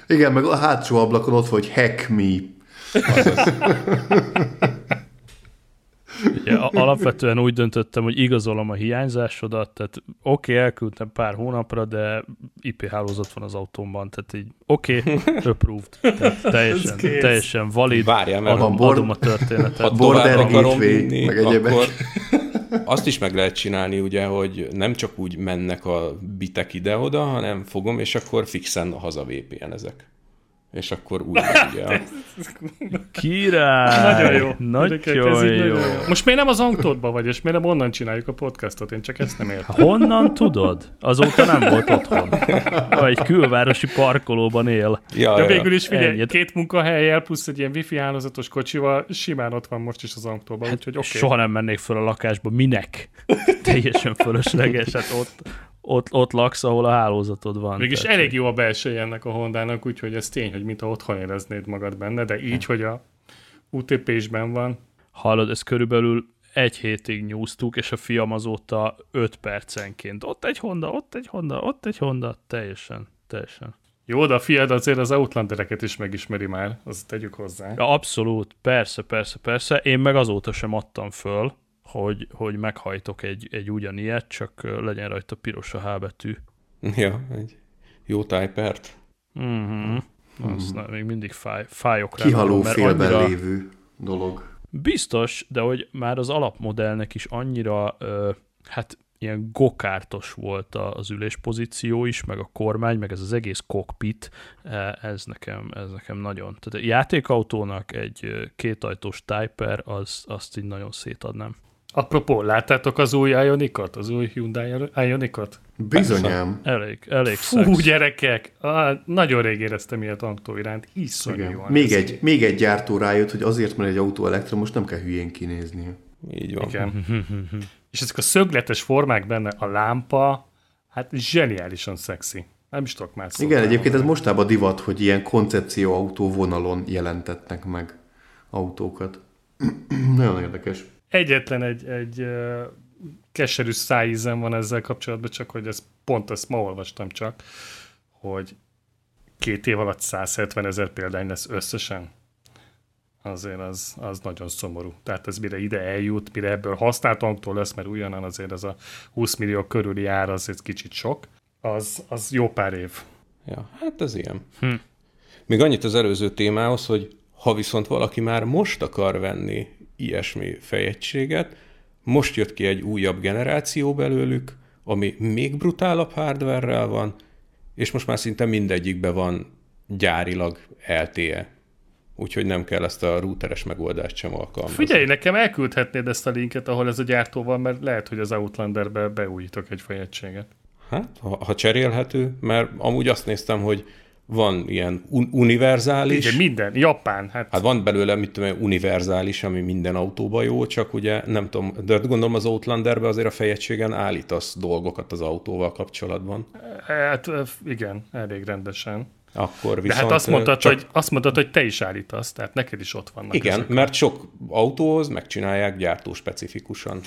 Igen, meg a hátsó ablakon ott hogy hack me. Ugye, alapvetően úgy döntöttem, hogy igazolom a hiányzásodat, tehát oké, okay, elküldtem pár hónapra, de IP hálózat van az autómban, tehát így oké, okay, approved, tehát teljesen, teljesen valid, Várjál, mert adom, bord, adom a történetet. Ha border akarom vinni, meg akkor azt is meg lehet csinálni, ugye, hogy nem csak úgy mennek a bitek ide-oda, hanem fogom, és akkor fixen haza VPN ezek és akkor úgy ugye. Király! Nagyon jó. Nagyon így jó. Most miért nem az Angtódban vagy, és miért nem onnan csináljuk a podcastot? Én csak ezt nem értem. Honnan tudod? Azóta nem volt otthon. Egy külvárosi parkolóban él. Ja, De végül is figyelj, Ennyi. két munkahelyjel plusz egy ilyen wifi hálózatos kocsival simán ott van most is az Angtóban, úgyhogy oké. Soha nem mennék föl a lakásba. Minek? Teljesen fölösleges. Hát ott, ott, ott laksz, ahol a hálózatod van. Mégis Tehát- elég jó a belseje ennek a Hondának, úgyhogy ez tény, hogy mintha otthon éreznéd magad benne, de így, hogy a UTP is benn van. Hallod, ez körülbelül egy hétig nyúztuk, és a fiam azóta 5 percenként. Ott egy Honda, ott egy Honda, ott egy Honda. Teljesen, teljesen. Jó, de a fiad azért az Outlandereket is megismeri már, azt tegyük hozzá. Ja, abszolút, persze, persze, persze. Én meg azóta sem adtam föl, hogy, hogy meghajtok egy, egy ugyanilyet, csak legyen rajta piros a H betű. Ja, egy jó tájpert. Mhm. Az na, még mindig fáj, fájok rá. Kihaló mert félben annyira- lévő dolog. Biztos, de hogy már az alapmodellnek is annyira, ö, hát ilyen gokártos volt a- az üléspozíció is, meg a kormány, meg ez az egész cockpit, e, ez nekem, ez nekem nagyon. Tehát a játékautónak egy kétajtós Typer, az, azt így nagyon szétadnám. Apropó, láttátok az új Ionicot? Az új Hyundai Ionicot? Bizonyám. Elég, elég Fú, szex. gyerekek! Ah, nagyon rég éreztem ilyet autó iránt. Iszonyú Igen. jól Még, egy, még egy gyártó rájött, hogy azért, mert egy autó elektromos, nem kell hülyén kinéznie. Így van. Igen. És ezek a szögletes formák benne, a lámpa, hát zseniálisan szexi. Nem is tudok már Igen, egyébként ez mostában divat, hogy ilyen koncepció autó vonalon jelentetnek meg autókat. Nagyon érdekes. Egyetlen egy, egy keserű szájízem van ezzel kapcsolatban, csak hogy ez pont ezt ma olvastam csak, hogy két év alatt 170 ezer példány lesz összesen. Azért az, az nagyon szomorú. Tehát ez mire ide eljut, mire ebből használt autó lesz, mert ugyanan azért ez a 20 millió körüli ár az egy kicsit sok, az, az jó pár év. Ja, hát ez ilyen. Hm. Még annyit az előző témához, hogy ha viszont valaki már most akar venni ilyesmi fejegységet, most jött ki egy újabb generáció belőlük, ami még brutálabb hardware van, és most már szinte mindegyikben van gyárilag LTE. Úgyhogy nem kell ezt a routeres megoldást sem alkalmazni. Figyelj, nekem elküldhetnéd ezt a linket, ahol ez a gyártó van, mert lehet, hogy az Outlanderbe beújítok egy fejegységet. Hát, ha, ha cserélhető, mert amúgy azt néztem, hogy van ilyen un- univerzális, Igen, minden, Japán, hát, Hát van belőle, mit tudom, univerzális, ami minden autóban jó, csak ugye nem tudom, de gondolom az Outlanderbe azért a fejegységen állítasz dolgokat az autóval kapcsolatban. hát igen, elég rendesen. Akkor De viszont... hát azt mondtad, csak, hogy, azt mondtad, hogy te is állítasz, tehát neked is ott vannak Igen, ezek. mert sok autóhoz megcsinálják gyártó specifikusan.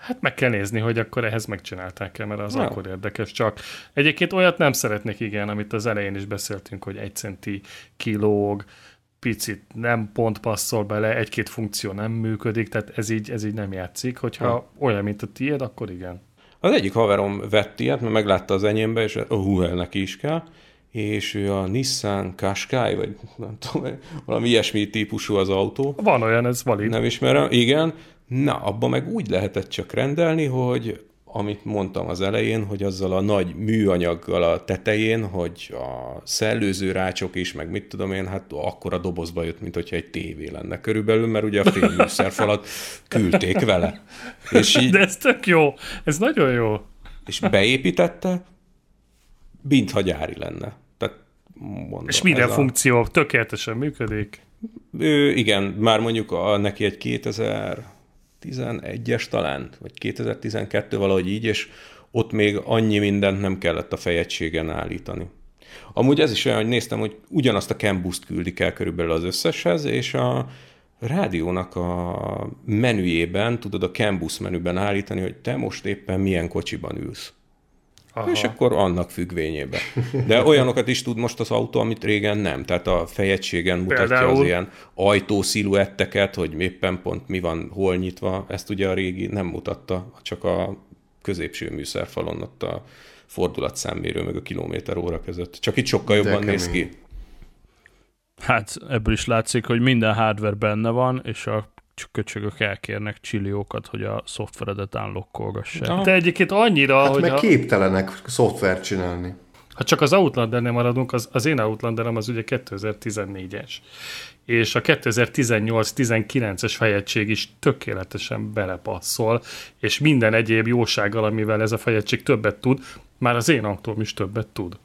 Hát meg kell nézni, hogy akkor ehhez megcsinálták-e, mert az Ja. akkor érdekes. Csak egyébként olyat nem szeretnék, igen, amit az elején is beszéltünk, hogy egy centi kilóg, picit nem pont passzol bele, egy-két funkció nem működik, tehát ez így, ez így nem játszik. Hogyha Ja. olyan, mint a tiéd, akkor igen. Az egyik haverom vett ilyet, mert meglátta az enyémbe, és hú, el neki is kell, és ő a Nissan Qashqai, vagy nem tudom, valami ilyesmi típusú az autó, Van olyan, ez valid. Nem ismerem, igen. Na, abban meg úgy lehetett csak rendelni, hogy amit mondtam az elején, hogy azzal a nagy műanyaggal a tetején, hogy a szellőző rácsok is, meg mit tudom én, hát akkor a dobozba jött, mint hogyha egy tévé lenne körülbelül, mert ugye a fényműszerfalat küldték vele. És így, De ez tök jó. Ez nagyon jó. és beépítette, mintha gyári lenne. Tehát mondom, És minden a- funkció tökéletesen működik. Ő, igen, már mondjuk a, neki egy 2011-es talán, vagy 2012 valahogy így, és ott még annyi mindent nem kellett a fejegységen állítani. Amúgy ez is olyan, hogy néztem, hogy ugyanazt a Cambust küldik el körülbelül az összeshez, és a rádiónak a menüjében tudod a Cambus menüben állítani, hogy te most éppen milyen kocsiban ülsz. Aha. És akkor annak függvényében. De olyanokat is tud most az autó, amit régen nem. Tehát a fejegységen mutatja Például? az ilyen ajtósziluetteket, hogy éppen pont mi van hol nyitva. Ezt ugye a régi nem mutatta, csak a középső műszerfalon ott a fordulatszámmérő meg a kilométer óra között. Csak itt sokkal jobban néz ki. Hát ebből is látszik, hogy minden hardware benne van, és a köcsögök elkérnek csilliókat, hogy a szoftveredet unlockolgassák. Aha. De egyébként annyira, Hát hogy meg ha, képtelenek szoftvert csinálni. Ha csak az Outlandernél maradunk, az, az én Outlanderem az ugye 2014-es. És a 2018-19-es fejegység is tökéletesen belepasszol, és minden egyéb jósággal, amivel ez a fejegység többet tud, már az én autóm is többet tud.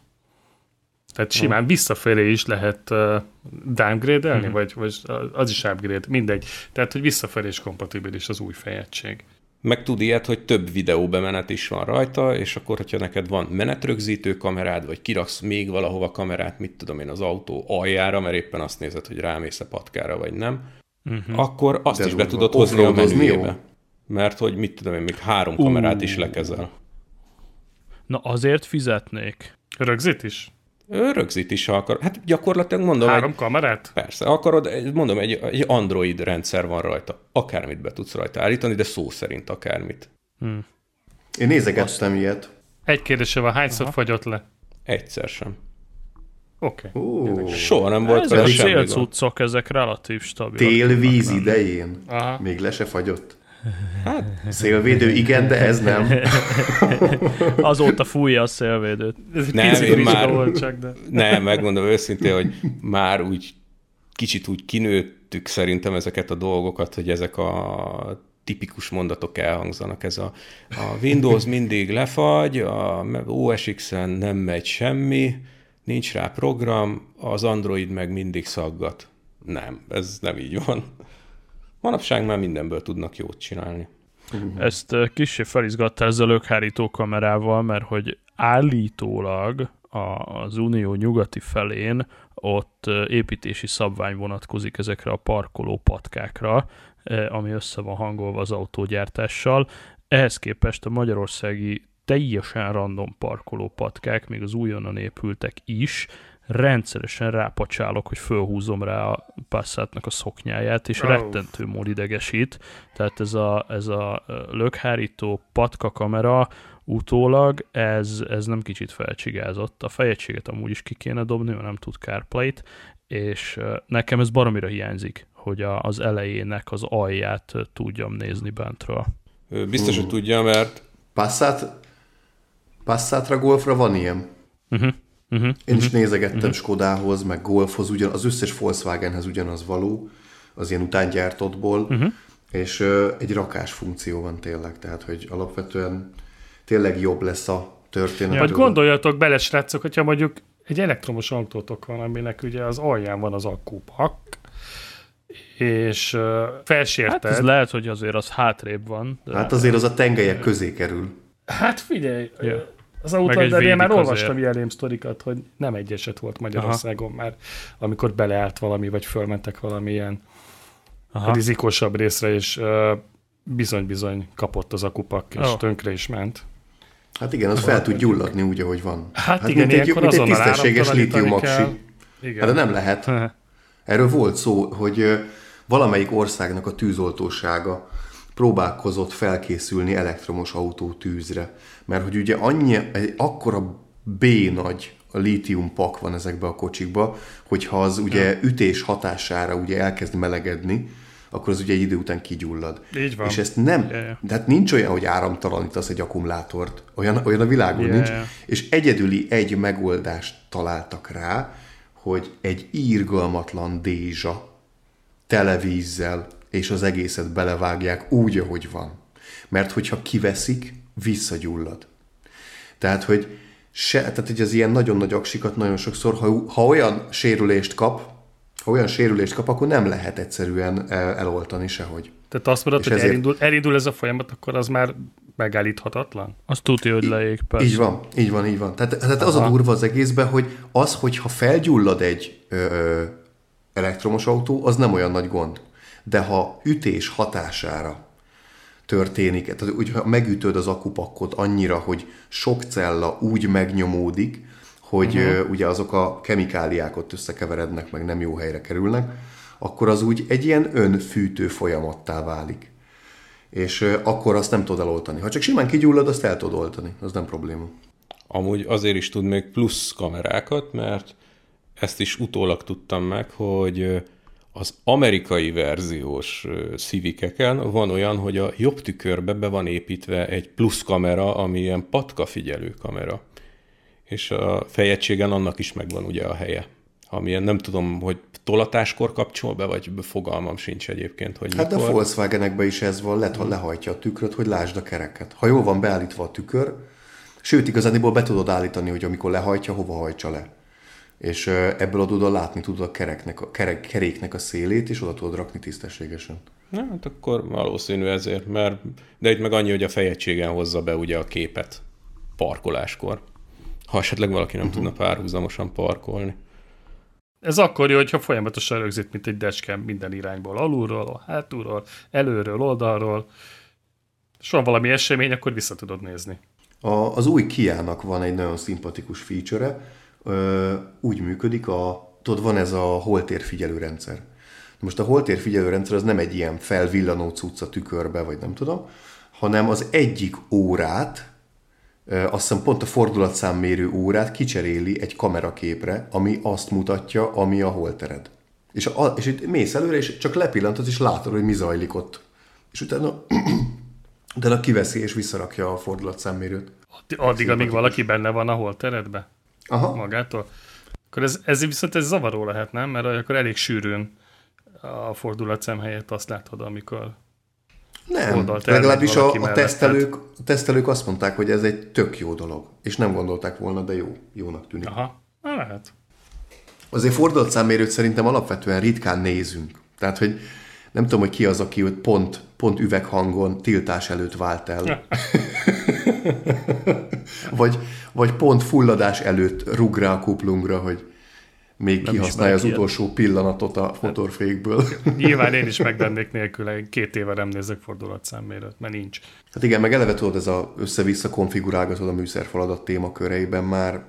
Tehát simán hmm. visszafelé is lehet uh, downgrade-elni, hmm. vagy, vagy az is upgrade, mindegy. Tehát, hogy visszafelé is kompatibilis az új fejegység. Meg tud ilyet, hogy több videó bemenet is van rajta, és akkor, hogyha neked van menetrögzítő kamerád, vagy kiraksz még valahova kamerát, mit tudom én, az autó aljára, mert éppen azt nézed, hogy rámész a patkára, vagy nem, uh-huh. akkor azt De is be tudod hozni a menüjébe. Mert hogy mit tudom én, még három kamerát uh. is lekezel. Na azért fizetnék. Rögzít is? Rögzít is, ha akar. Hát gyakorlatilag mondom... Három egy, kamerát? Persze. Akarod, mondom, egy, egy Android rendszer van rajta. Akármit be tudsz rajta állítani, de szó szerint akármit. Hmm. Én nézegettem ilyet. Egy kérdése van, hányszor Aha. fagyott le? Egyszer sem. Oké. Okay. Soha nem volt vele semmi célcuccok, ezek relatív stabil. Tél-víz idején? Aha. Még le se fagyott. Hát, szélvédő igen, de ez nem. Azóta fújja a szélvédőt. Nem, én már, volt csak, de... nem, megmondom őszintén, hogy már úgy kicsit úgy kinőttük szerintem ezeket a dolgokat, hogy ezek a tipikus mondatok elhangzanak. Ez a, a Windows mindig lefagy, a OS X-en nem megy semmi, nincs rá program, az Android meg mindig szaggat. Nem, ez nem így van. Manapság már mindenből tudnak jót csinálni. Uh-huh. Ezt kicsi felizgatta ezzel lökhárító kamerával, mert hogy állítólag az unió nyugati felén ott építési szabvány vonatkozik ezekre a parkoló patkákra, ami össze van hangolva az autógyártással. Ehhez képest a magyarországi teljesen random parkoló patkák, még az újonnan épültek is, rendszeresen rápacsálok, hogy fölhúzom rá a Passatnak a szoknyáját, és oh. rettentő mód idegesít. Tehát ez a, ez a lökhárító patka kamera utólag, ez, ez nem kicsit felcsigázott. A fejegységet amúgy is ki kéne dobni, mert nem tud CarPlay-t, és nekem ez baromira hiányzik, hogy a, az elejének az alját tudjam nézni bentről. Biztos, hogy tudja, mert... Passat, Passatra Golfra van ilyen? Uh-huh. Uh-huh, Én is uh-huh, nézegettem uh-huh. Skodához, meg Golfhoz, ugyan, az összes Volkswagenhez ugyanaz való, az ilyen utángyártottból, uh-huh. és uh, egy rakás funkció van tényleg, tehát hogy alapvetően tényleg jobb lesz a történet. Vagy gondoljatok bele, srácok, hogyha mondjuk egy elektromos autótok van, aminek ugye az alján van az akkupak, és uh, felsérted. Hát ez lehet, hogy azért az hátrébb van. De... Hát azért az a tengelyek közé kerül. Hát figyelj, yeah. Az de én már olvastam ilyen sztorikat, hogy nem egy eset volt Magyarországon Aha. már, amikor beleállt valami, vagy fölmentek valamilyen Aha. rizikosabb részre, és bizony-bizony kapott az akupak, és oh. tönkre is ment. Hát igen, az fel tud gyulladni úgy, ahogy van. Hát, hát igen, mint egy, mint egy tisztességes litium aksi. Hát de nem lehet. Erről volt szó, hogy valamelyik országnak a tűzoltósága próbálkozott felkészülni elektromos autó tűzre. Mert hogy ugye annyi, egy akkora B nagy a lítium pak van ezekbe a kocsikba, hogyha az ugye ütés hatására ugye elkezd melegedni, akkor az ugye egy idő után kigyullad. Így van. És ezt nem, yeah, yeah. de hát nincs olyan, hogy áramtalanítasz egy akkumulátort. Olyan, olyan a világon yeah. nincs. És egyedüli egy megoldást találtak rá, hogy egy írgalmatlan dézsa televízzel és az egészet belevágják úgy, ahogy van. Mert hogyha kiveszik, visszagyullad. Tehát, hogy se, tehát, hogy az ilyen nagyon nagy aksikat nagyon sokszor, ha, ha olyan sérülést kap, ha olyan sérülést kap, akkor nem lehet egyszerűen el, eloltani sehogy. Tehát azt mondod, hogy ezért... elindul, elindul ez a folyamat, akkor az már megállíthatatlan? Az tudja, hogy leég, persze. Így van, így van, így van. Tehát, tehát az a durva az egészben, hogy az, hogyha felgyullad egy ö, ö, elektromos autó, az nem olyan nagy gond de ha ütés hatására történik, tehát hogyha megütöd az akupakkot annyira, hogy sok cella úgy megnyomódik, hogy uh-huh. ugye azok a kemikáliák ott összekeverednek, meg nem jó helyre kerülnek, akkor az úgy egy ilyen önfűtő folyamattá válik. És akkor azt nem tudod eloltani. Ha csak simán kigyullad, azt el tudod oltani, az nem probléma. Amúgy azért is tud még plusz kamerákat, mert ezt is utólag tudtam meg, hogy az amerikai verziós szívikeken van olyan, hogy a jobb tükörbe be van építve egy plusz kamera, ami ilyen patka figyelő kamera. és a fejegységen annak is megvan ugye a helye. Amilyen nem tudom, hogy tolatáskor kapcsol be, vagy fogalmam sincs egyébként, hogy Hát mikor. a Volkswagenekben is ez van, lehet, ha lehajtja a tükröt, hogy lásd a kereket. Ha jól van beállítva a tükör, sőt, igazániból be tudod állítani, hogy amikor lehajtja, hova hajtsa le. És ebből adódóan látni tudod a, kereknek, a kerek, keréknek a szélét, és oda tudod rakni tisztességesen. Na, hát akkor valószínű ezért, mert de itt meg annyi, hogy a fejegységen hozza be ugye a képet parkoláskor. Ha esetleg valaki nem uh-huh. tudna párhuzamosan parkolni. Ez akkor jó, hogyha folyamatosan rögzít, mint egy decskám minden irányból, alulról, hátulról, előről, oldalról. És van valami esemény, akkor vissza tudod nézni. A, az új Kia-nak van egy nagyon szimpatikus feature úgy működik, a, tudod, van ez a holtér figyelő rendszer. Most a holtér figyelő rendszer az nem egy ilyen felvillanó cucc a tükörbe, vagy nem tudom, hanem az egyik órát, azt hiszem pont a fordulatszámmérő órát kicseréli egy kameraképre, ami azt mutatja, ami a holtered. És, a, és itt mész előre, és csak lepillantod, és látod, hogy mi zajlik ott. És utána, utána kiveszi és visszarakja a fordulatszámmérőt. Addig, amíg valaki benne van a holteredbe Aha. magától. Akkor ez, ez viszont ez zavaró lehet, nem? Mert akkor elég sűrűn a fordulatszem helyett azt látod, amikor Nem, legalábbis a, a tesztelők, a tesztelők azt mondták, hogy ez egy tök jó dolog, és nem gondolták volna, de jó, jónak tűnik. Aha, Na, lehet. Azért fordulatszámmérőt szerintem alapvetően ritkán nézünk. Tehát, hogy nem tudom, hogy ki az, aki ott pont, pont üveghangon tiltás előtt vált el. vagy, vagy pont fulladás előtt rúg rá a kuplungra, hogy még Nem kihasználja az ismerek utolsó pillanatot a motorfékből. Nyilván én is megvennék nélküle, én két éve nem nézek fordulatszámmérőt, mert nincs. Hát igen, meg eleve tudod, ez a össze-vissza konfigurálgatod a műszerfaladat témaköreiben már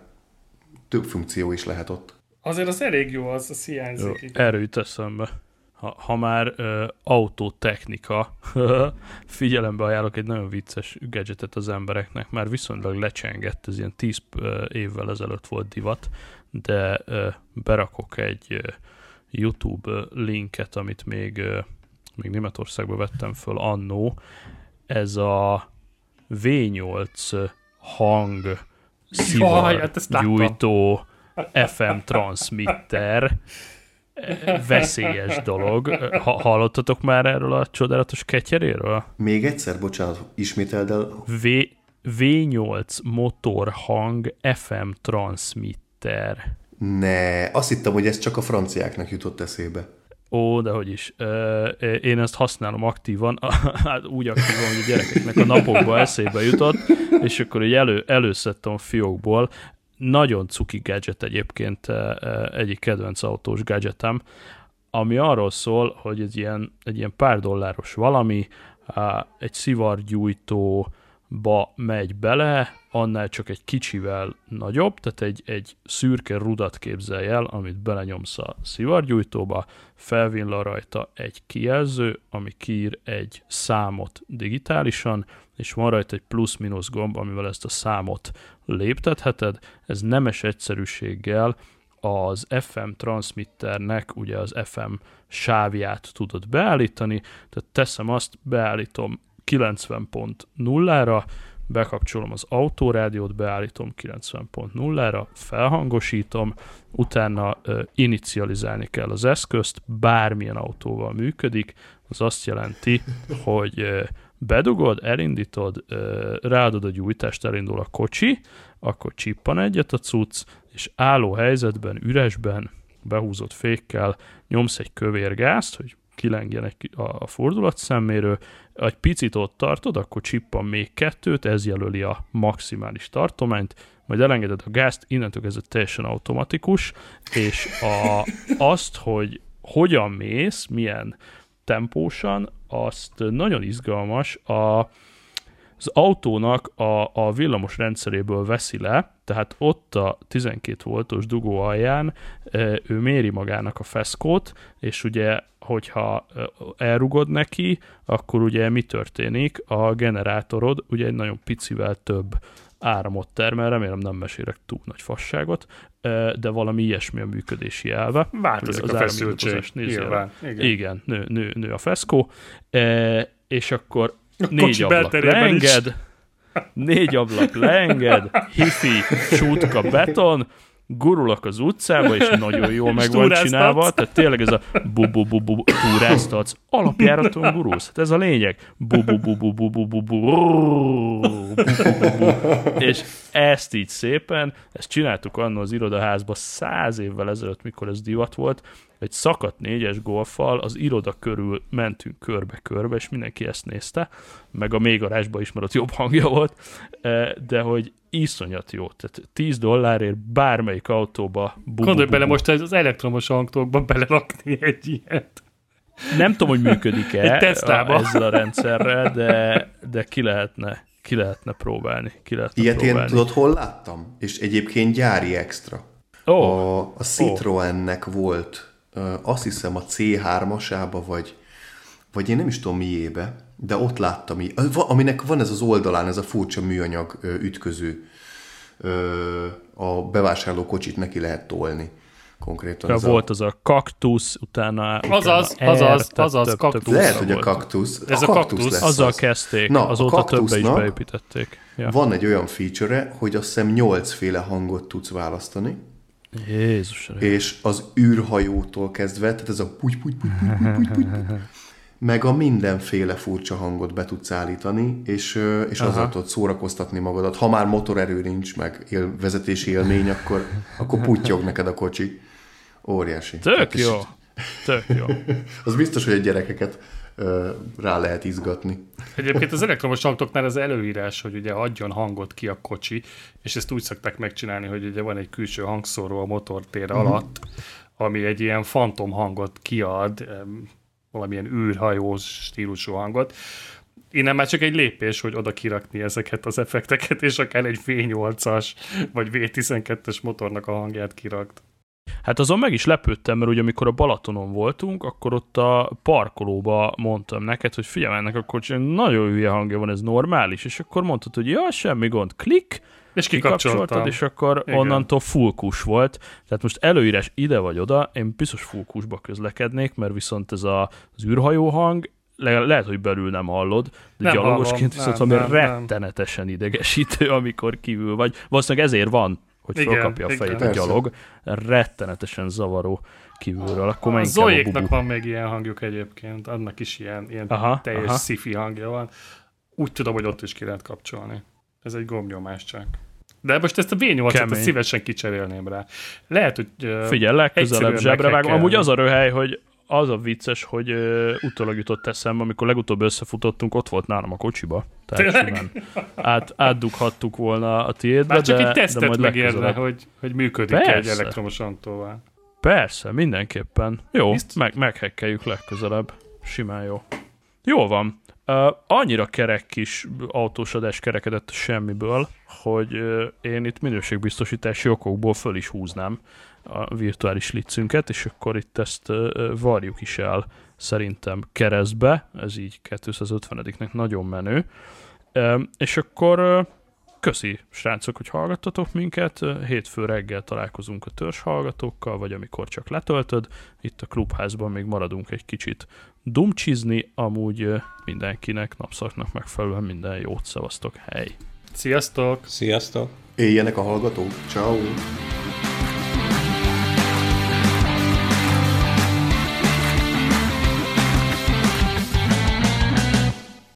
több funkció is lehet ott. Azért az elég jó, az, az Jó, hiányzik. így. erről jut eszembe. Ha, ha már ö, autótechnika, figyelembe ajánlok egy nagyon vicces gadgetet az embereknek, már viszonylag lecsengett, ez ilyen 10 ö, évvel ezelőtt volt divat, de ö, berakok egy ö, YouTube linket, amit még, ö, még Németországba vettem föl annó, ez a V8 hang Jaj, hát gyújtó FM transmitter veszélyes dolog. Ha, hallottatok már erről a csodálatos ketyeréről? Még egyszer, bocsánat, ismételd el. V, V8 motorhang FM transmitter. Ne, azt hittem, hogy ez csak a franciáknak jutott eszébe. Ó, de hogy is. Én ezt használom aktívan, hát úgy aktívan, hogy a gyerekeknek a napokban eszébe jutott, és akkor így elő, előszedtem a fiókból. Nagyon cuki gadget egyébként, ö, ö, egyik kedvenc autós gadgetem, ami arról szól, hogy egy ilyen, egy ilyen pár dolláros valami, egy szivargyújtóba megy bele, annál csak egy kicsivel nagyobb, tehát egy, egy szürke rudat képzelj el, amit belenyomsz a szivargyújtóba, felvillan rajta egy kijelző, ami kiír egy számot digitálisan, és van rajta egy plusz-minusz gomb, amivel ezt a számot léptetheted. Ez nemes egyszerűséggel az FM transmitternek ugye az FM sávját tudod beállítani, tehát teszem azt, beállítom 90.0-ra, bekapcsolom az autórádiót, beállítom 90.0-ra, felhangosítom, utána ö, inicializálni kell az eszközt, bármilyen autóval működik, az azt jelenti, hogy ö, bedugod, elindítod, ráadod a gyújtást, elindul a kocsi, akkor csippan egyet a cucc, és álló helyzetben, üresben, behúzott fékkel nyomsz egy kövér gázt, hogy kilengjen a fordulatszemmérő, egy picit ott tartod, akkor csippan még kettőt, ez jelöli a maximális tartományt, majd elengeded a gázt, innentől kezdve teljesen automatikus, és a, azt, hogy hogyan mész, milyen tempósan, azt nagyon izgalmas, a, az autónak a, a villamos rendszeréből veszi le, tehát ott a 12 voltos dugó alján ő méri magának a feszkót, és ugye, hogyha elrugod neki, akkor ugye mi történik? A generátorod ugye egy nagyon picivel több áramot termel, remélem nem mesélek túl nagy fasságot, de valami ilyesmi a működési elve. Változik Ugye a az feszültség. Nyilván. Igen. Igen, nő, nő, nő a feszkó, és akkor A négy ablak belterében is. leenged, négy ablak leenged, hifi, sútka, beton, gurulok az utcába, és nagyon jól meg van csinálva, tehát tényleg ez a bu bu bu bu túráztatsz, alapjáraton gurulsz, hát ez a lényeg. Bu bu bu bu bu bu bu bu és ezt így szépen, ezt csináltuk annól az irodaházba száz évvel ezelőtt, mikor ez divat volt, egy szakadt négyes golfal az iroda körül mentünk körbe-körbe, és mindenki ezt nézte, meg a mélygarázsban is, mert ott jobb hangja volt, de hogy iszonyat jó. Tehát 10 dollárért bármelyik autóba bu, Gondolj bu, bele bu. most az elektromos autókba belerakni egy ilyet. Nem tudom, hogy működik-e a, ezzel a rendszerrel, de, de ki lehetne ki lehetne próbálni. Ki lehetne Ilyet próbálni. én tudod, hol láttam? És egyébként gyári extra. Oh. A, a Citroennek oh. volt, azt hiszem a C3-asába, vagy, vagy én nem is tudom miébe, de ott láttam, aminek van ez az oldalán, ez a furcsa műanyag ütköző. A bevásárló kocsit neki lehet tolni konkrétan. Ja, volt a... az a kaktusz, utána... Azaz, utána azaz, azaz, kaktusz. Lehet, hogy a kaktusz. Ez a, kaktusz, kaktusz lesz Azzal az. kezdték, Na, azóta többe is beépítették. Ja. Van egy olyan feature hogy azt hiszem nyolcféle hangot tudsz választani. Jézus. És az űrhajótól kezdve, tehát ez a puty, puty, puty, puty, puty, puty, puty, meg a mindenféle furcsa hangot be tudsz állítani, és, és azzal tudod szórakoztatni magadat. Ha már motorerő nincs, meg él, vezetési élmény, akkor, akkor putyog neked a kocsi. Óriási. Tök hát, jó. Tök jó. az biztos, hogy a gyerekeket rá lehet izgatni. Egyébként az elektromos autóknál az előírás, hogy ugye adjon hangot ki a kocsi, és ezt úgy szokták megcsinálni, hogy ugye van egy külső hangszóró a motortér mm. alatt, ami egy ilyen fantom hangot kiad, valamilyen űrhajós stílusú hangot. Innen már csak egy lépés, hogy oda kirakni ezeket az effekteket, és akár egy V8-as vagy V12-es motornak a hangját kirakt. Hát azon meg is lepődtem, mert ugye amikor a Balatonon voltunk, akkor ott a parkolóba mondtam neked, hogy figyelj, ennek a kocsi nagyon hülye hangja van, ez normális, és akkor mondtad, hogy ja, semmi gond, klik, és kikapcsoltad, és akkor Igen. onnantól fullkus volt. Tehát most előírás ide vagy oda, én biztos fullkusba közlekednék, mert viszont ez a, az űrhajó hang, le, lehet, hogy belül nem hallod, de nem gyalogosként viszont valami nem, rettenetesen nem. idegesítő, amikor kívül vagy. Valószínűleg ezért van, hogy igen, felkapja a fejét igen. a gyalog. Rettenetesen zavaró kívülről. Akkor a Zoéknak van még ilyen hangjuk egyébként, annak is ilyen, ilyen aha, teljes aha. sci hangja van. Úgy tudom, hogy ott is ki lehet kapcsolni. Ez egy gombnyomás csak. De most ezt a V8-at szívesen kicserélném rá. Lehet, hogy uh, Figyelj, legközelebb zsebre vágom. Amúgy az a röhely, hogy az a vicces, hogy uh, utólag jutott eszembe, amikor legutóbb összefutottunk, ott volt nálam a kocsiba. Tehát simán át, átdughattuk volna a tiédbe, Már csak de, egy tesztet megérne, hogy, hogy működik Persze. egy elektromos autóval. Persze, mindenképpen. Jó, meg, meghekkeljük legközelebb. Simán jó. Jó van. Annyira kerek kis autós adás kerekedett semmiből, hogy én itt minőségbiztosítási okokból föl is húznám a virtuális licünket, és akkor itt ezt uh, varjuk is el szerintem keresztbe, ez így 250-nek nagyon menő. És akkor köszi, srácok, hogy hallgattatok minket. Hétfő reggel találkozunk a törzs hallgatókkal, vagy amikor csak letöltöd. Itt a klubházban még maradunk egy kicsit dumcsizni, amúgy mindenkinek napszaknak megfelelően minden jót szavaztok, hely! Sziasztok! Sziasztok! Éljenek a hallgatók! Ciao.